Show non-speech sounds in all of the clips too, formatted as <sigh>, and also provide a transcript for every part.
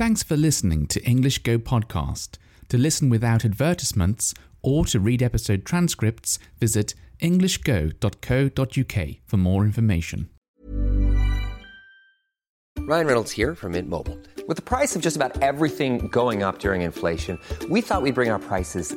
Thanks for listening to English Go Podcast. To listen without advertisements or to read episode transcripts, visit englishgo.co.uk for more information. Ryan Reynolds here from Mint Mobile. With the price of just about everything going up during inflation, we thought we'd bring our prices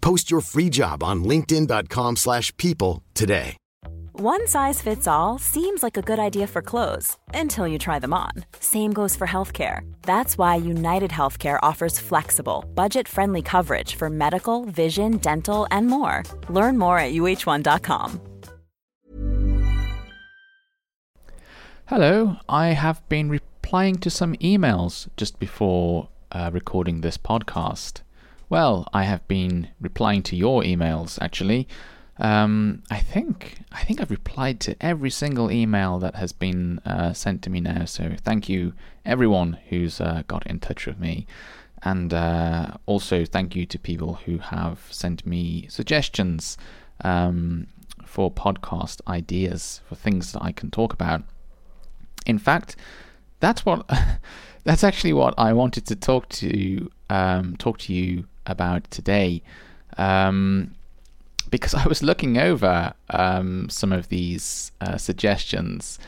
Post your free job on linkedin.com/people slash people today. One size fits all seems like a good idea for clothes until you try them on. Same goes for healthcare. That's why United Healthcare offers flexible, budget friendly coverage for medical, vision, dental, and more. Learn more at uh1.com. Hello, I have been replying to some emails just before uh, recording this podcast. Well, I have been replying to your emails actually. Um, I think I think I've replied to every single email that has been uh, sent to me now. So thank you everyone who's uh, got in touch with me, and uh, also thank you to people who have sent me suggestions um, for podcast ideas for things that I can talk about. In fact, that's what <laughs> that's actually what I wanted to talk to um, talk to you about today. Um, because I was looking over um, some of these uh, suggestions,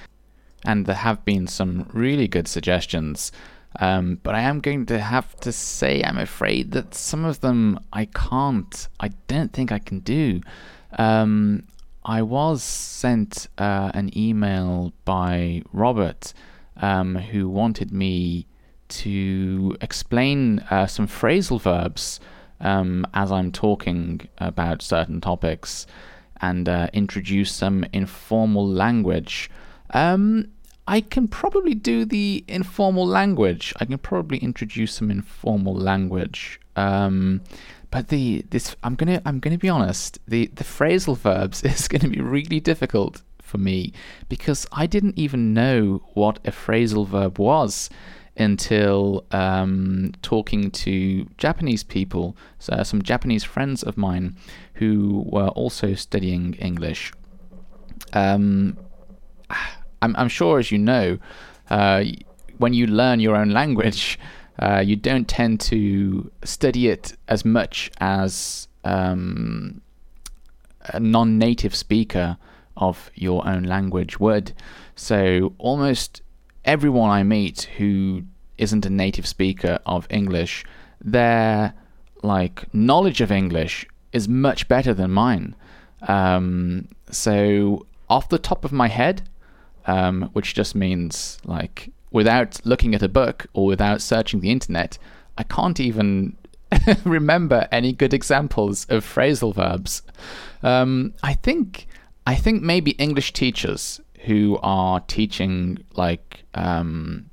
and there have been some really good suggestions. Um, but I am going to have to say, I'm afraid that some of them I can't, I don't think I can do. Um, I was sent uh, an email by Robert um, who wanted me to explain uh, some phrasal verbs um, as I'm talking about certain topics and uh, introduce some informal language. Um, I can probably do the informal language. I can probably introduce some informal language. Um, but the this I'm gonna I'm gonna be honest. The the phrasal verbs <laughs> is gonna be really difficult for me because I didn't even know what a phrasal verb was until um, talking to Japanese people, so some Japanese friends of mine who were also studying English. Um, I'm, I'm, sure, as you know, uh, when you learn your own language, uh, you don't tend to study it as much as um, a non native speaker of your own language would. So almost everyone I meet who isn't a native speaker of English, their like knowledge of English is much better than mine. Um, so off the top of my head, um, which just means like without looking at a book or without searching the internet, I can't even <laughs> remember any good examples of phrasal verbs. Um, I think I think maybe English teachers who are teaching like um,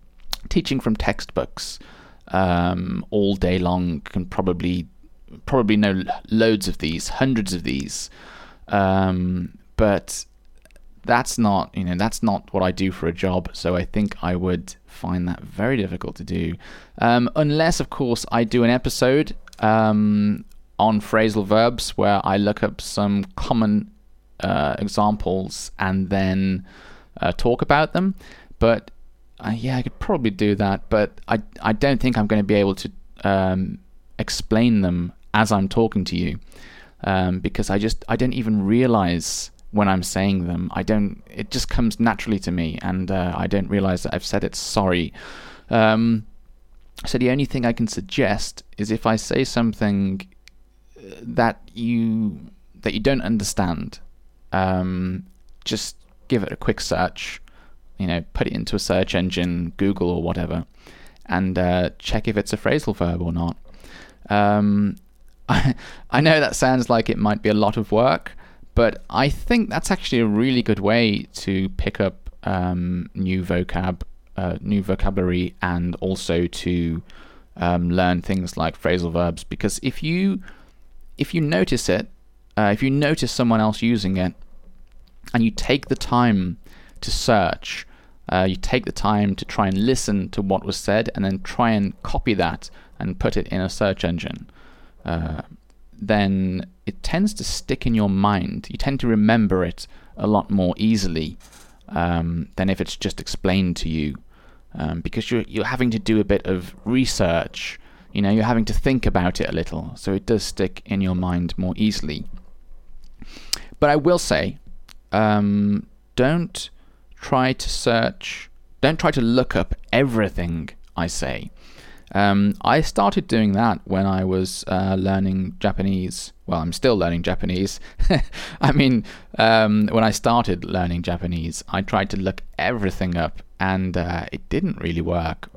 teaching from textbooks um, all day long can probably probably know loads of these, hundreds of these, um, but that's not you know that's not what I do for a job. So I think I would find that very difficult to do, um, unless of course I do an episode um, on phrasal verbs where I look up some common uh, examples and then uh, talk about them. But uh, yeah, I could probably do that, but I I don't think I'm going to be able to um, explain them as I'm talking to you um, because I just I don't even realize when I'm saying them. I don't. It just comes naturally to me, and uh, I don't realize that I've said it. Sorry. Um, so the only thing I can suggest is if I say something that you that you don't understand, um, just give it a quick search, you know, put it into a search engine, Google or whatever, and uh, check if it's a phrasal verb or not. Um, <laughs> I, I know that sounds like it might be a lot of work, but I think that's actually a really good way to pick up um, new vocab, uh, new vocabulary, and also to um, learn things like phrasal verbs. Because if you if you notice it, uh, if you notice someone else using it, and you take the time to search, uh, you take the time to try and listen to what was said, and then try and copy that and put it in a search engine, uh, then it tends to stick in your mind. You tend to remember it a lot more easily um, than if it's just explained to you, um, because you're you're having to do a bit of research. You know, you're having to think about it a little, so it does stick in your mind more easily. But I will say, um, don't try to search, don't try to look up everything I say. Um, I started doing that when I was uh, learning Japanese. Well, I'm still learning Japanese. <laughs> I mean, um, when I started learning Japanese, I tried to look everything up, and uh, it didn't really work.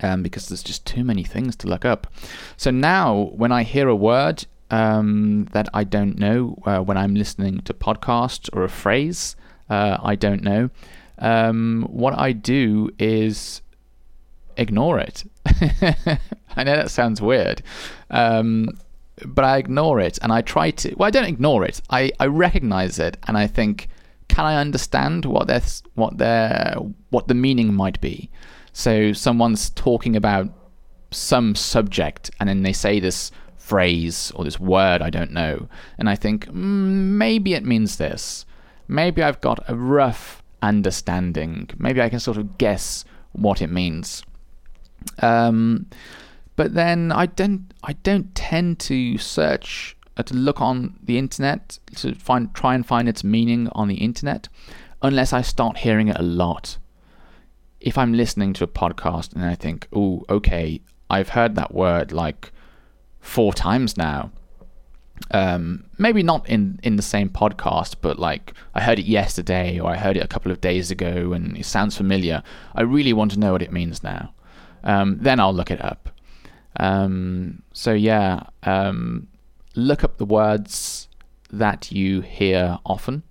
Um, because there's just too many things to look up. So now, when I hear a word um, that I don't know, uh, when I'm listening to podcasts or a phrase uh, I don't know, um, what I do is ignore it. <laughs> I know that sounds weird, um, but I ignore it and I try to. Well, I don't ignore it. I, I recognize it and I think, can I understand what their what their what the meaning might be? So someone's talking about some subject and then they say this phrase or this word I don't know, and I think mm, maybe it means this. Maybe I've got a rough understanding. Maybe I can sort of guess what it means. Um, but then I don't I don't tend to search uh, to look on the internet to find try and find its meaning on the internet unless I start hearing it a lot. If I'm listening to a podcast and I think, "Oh, okay, I've heard that word like four times now." Um, maybe not in in the same podcast, but like I heard it yesterday or I heard it a couple of days ago and it sounds familiar. I really want to know what it means now um, then I'll look it up. Um, so yeah, um, look up the words that you hear often.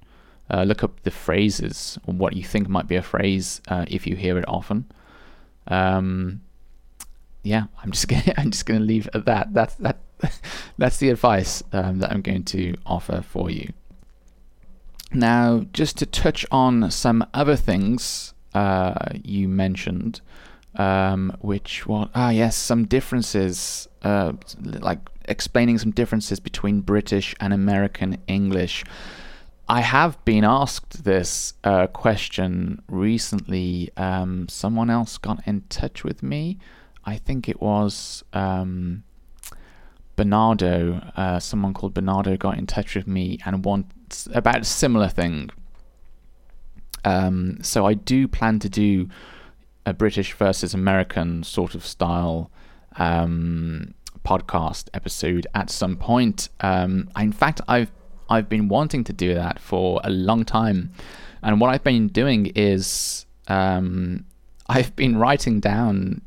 Uh, look up the phrases or what you think might be a phrase uh, if you hear it often. Um, yeah, I'm just <laughs> gonna I'm just gonna leave at that. That's that. <laughs> that's the advice um, that I'm going to offer for you. Now, just to touch on some other things uh, you mentioned um, which was ah yes, some differences, uh, like explaining some differences between British and American English. I have been asked this uh, question recently. Um, someone else got in touch with me. I think it was um, Bernardo. Uh, someone called Bernardo got in touch with me and wants about a similar thing. Um, so I do plan to do a British versus American sort of style um, podcast episode at some point. Um, in fact, I've I've been wanting to do that for a long time, and what I've been doing is um, I've been writing down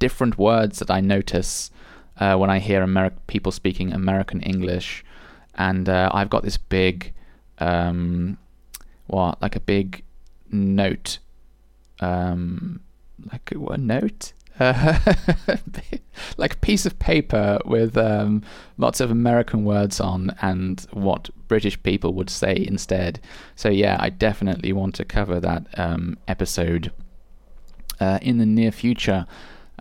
different words that I notice uh, when I hear Ameri- people speaking American English, and uh, I've got this big, um, what like a big note um, like a note, uh, <laughs> like a piece of paper with um, lots of American words on and what British people would say instead. So yeah, I definitely want to cover that um, episode uh, in the near future.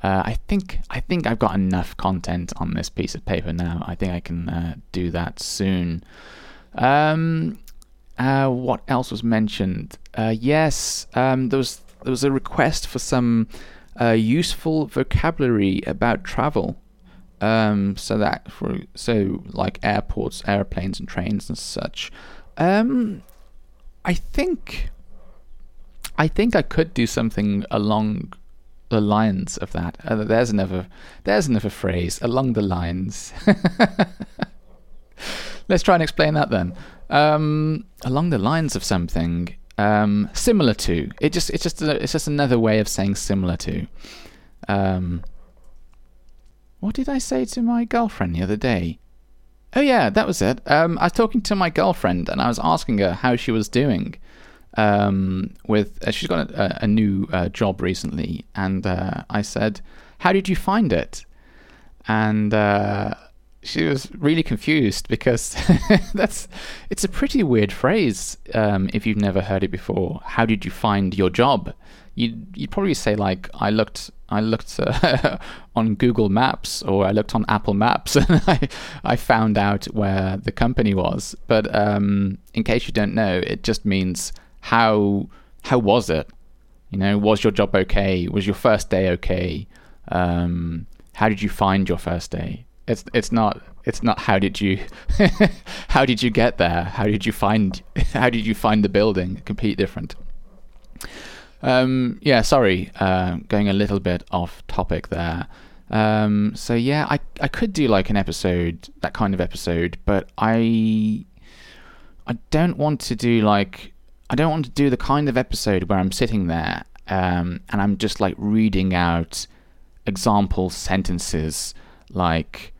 Uh, I think I think I've got enough content on this piece of paper now. I think I can uh, do that soon. Um, uh, what else was mentioned? Uh, yes, um, there was there was a request for some uh, useful vocabulary about travel. Um, so that for so like airports, airplanes, and trains and such. Um, I think I think I could do something along the lines of that. Uh, there's another there's another phrase along the lines. <laughs> Let's try and explain that then. Um, along the lines of something Um, similar to. It just it's just a, it's just another way of saying similar to. Um, what did I say to my girlfriend the other day? Oh yeah, that was it. Um, I was talking to my girlfriend and I was asking her how she was doing. Um, with uh, she's got a, a new uh, job recently, and uh, I said, "How did you find it?" And uh, she was really confused because <laughs> that's it's a pretty weird phrase um, if you've never heard it before. How did you find your job? You'd you'd probably say like I looked I looked uh, <laughs> on Google Maps or I looked on Apple Maps <laughs> and I I found out where the company was. But um, in case you don't know, it just means how how was it? You know, was your job okay? Was your first day okay? Um, how did you find your first day? It's it's not it's not how did you <laughs> how did you get there? How did you find <laughs> how did you find the building? Completely different. Um, yeah, sorry, uh, going a little bit off topic there. Um, so yeah, I I could do like an episode, that kind of episode, but I I don't want to do like I don't want to do the kind of episode where I'm sitting there um, and I'm just like reading out example sentences like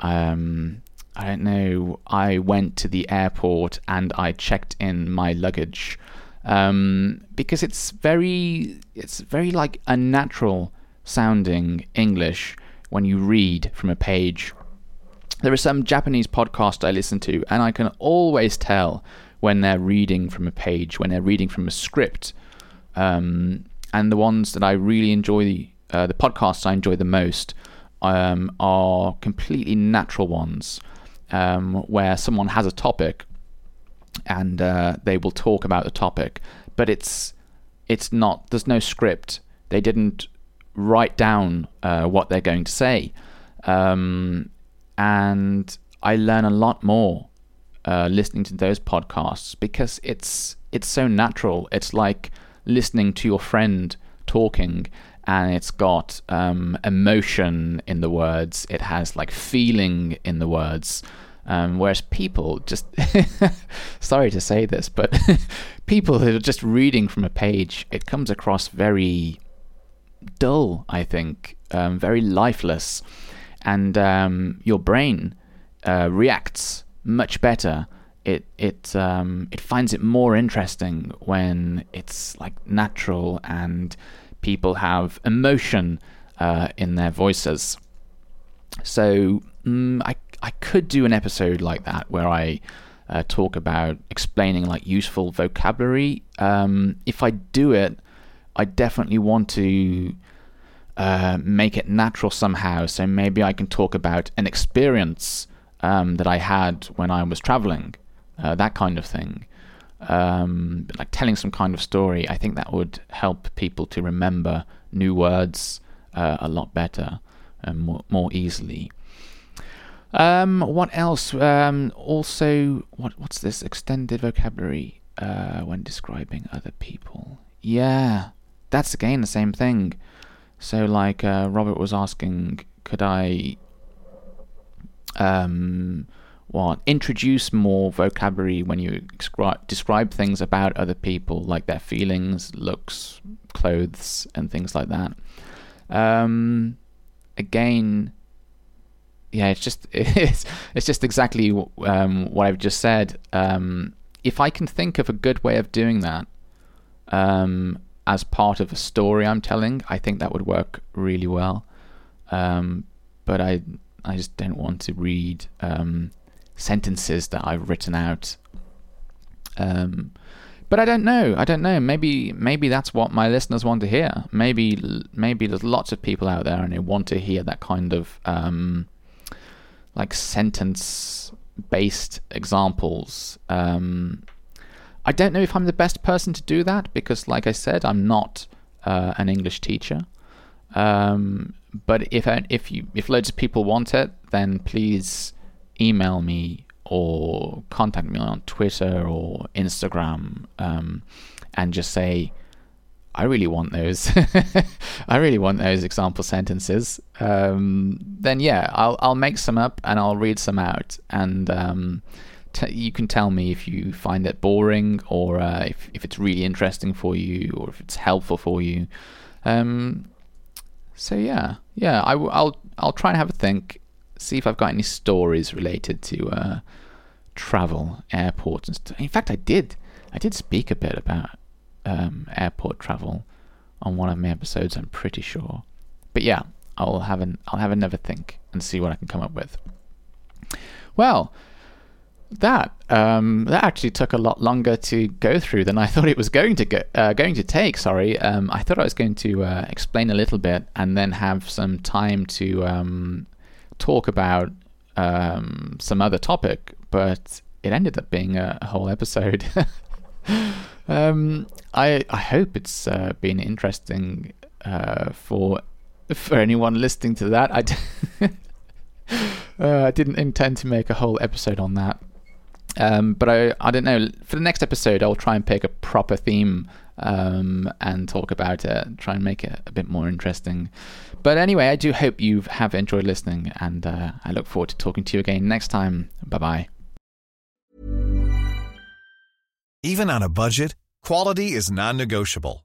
um, I don't know, I went to the airport and I checked in my luggage. Um, because it's very, it's very like unnatural sounding English when you read from a page. There are some Japanese podcasts I listen to, and I can always tell when they're reading from a page, when they're reading from a script. Um, and the ones that I really enjoy, uh, the podcasts I enjoy the most, um, are completely natural ones um, where someone has a topic and uh, they will talk about the topic, but it's it's not. There's no script. They didn't write down uh, what they're going to say, um, and I learn a lot more uh, listening to those podcasts because it's it's so natural. It's like listening to your friend talking and it's got um, emotion in the words. It has like feeling in the words. Um, whereas people just, <laughs> sorry to say this, but <laughs> people who are just reading from a page, it comes across very dull, I think, um, very lifeless. And um, your brain uh, reacts much better. It it um, it finds it more interesting when it's like natural and people have emotion uh, in their voices. So mm, I I could do an episode like that where I uh, talk about explaining like useful vocabulary. Um, if I do it, I definitely want to uh, make it natural somehow. So maybe I can talk about an experience um, that I had when I was traveling, uh, that kind of thing um, like telling some kind of story, I think that would help people to remember new words uh, a lot better and more, more easily. Um, what else? Um, also, what what's this extended vocabulary uh, when describing other people? Yeah, that's again the same thing. So, like uh, Robert was asking, could I um, what introduce more vocabulary when you describe, describe things about other people like their feelings looks clothes and things like that. Um, again yeah it's just <laughs> it's, it's just exactly um, what i've just said. Um, if i can think of a good way of doing that um, as part of a story i'm telling i think that would work really well. Um, but i i just don't want to read um, sentences that I've written out. Um, but I don't know. I don't know. Maybe maybe that's what my listeners want to hear. Maybe maybe there's lots of people out there and they want to hear that kind of um, like sentence based examples. Um, I don't know if I'm the best person to do that because, like I said, I'm not uh, an English teacher. Um, but if if you if loads of people want it, then please email me or contact me on Twitter or Instagram um, and just say, I really want those. <laughs> I really want those example sentences. Um, then yeah, I'll I'll make some up and I'll read some out, and um, t- you can tell me if you find it boring or uh, if if it's really interesting for you or if it's helpful for you. Um, so yeah, yeah, I w- I'll I'll try and have a think, see if I've got any stories related to uh, travel, airports, and stuff. In fact, I did I did speak a bit about um, airport travel on one of my episodes. I'm pretty sure, but yeah, I'll have an I'll have another think and see what I can come up with. Well, that um, that actually took a lot longer to go through than I <laughs> thought it was going to go, uh, going to take. Sorry, um, I thought I was going to uh, explain a little bit and then have some time to um, talk about um, some other topic, but it ended up being a, whole episode. <laughs> Um, I I hope it's uh, been interesting uh, for for anyone listening to that. <laughs> Uh, I didn't intend to make a whole episode on that. Um, but I, I don't know. For the next episode, I'll try and pick a proper theme um, and talk about it, try and make it a bit more interesting. But anyway, I do hope you have enjoyed listening, and uh, I look forward to talking to you again next time. Bye bye. Even on a budget, quality is non-negotiable.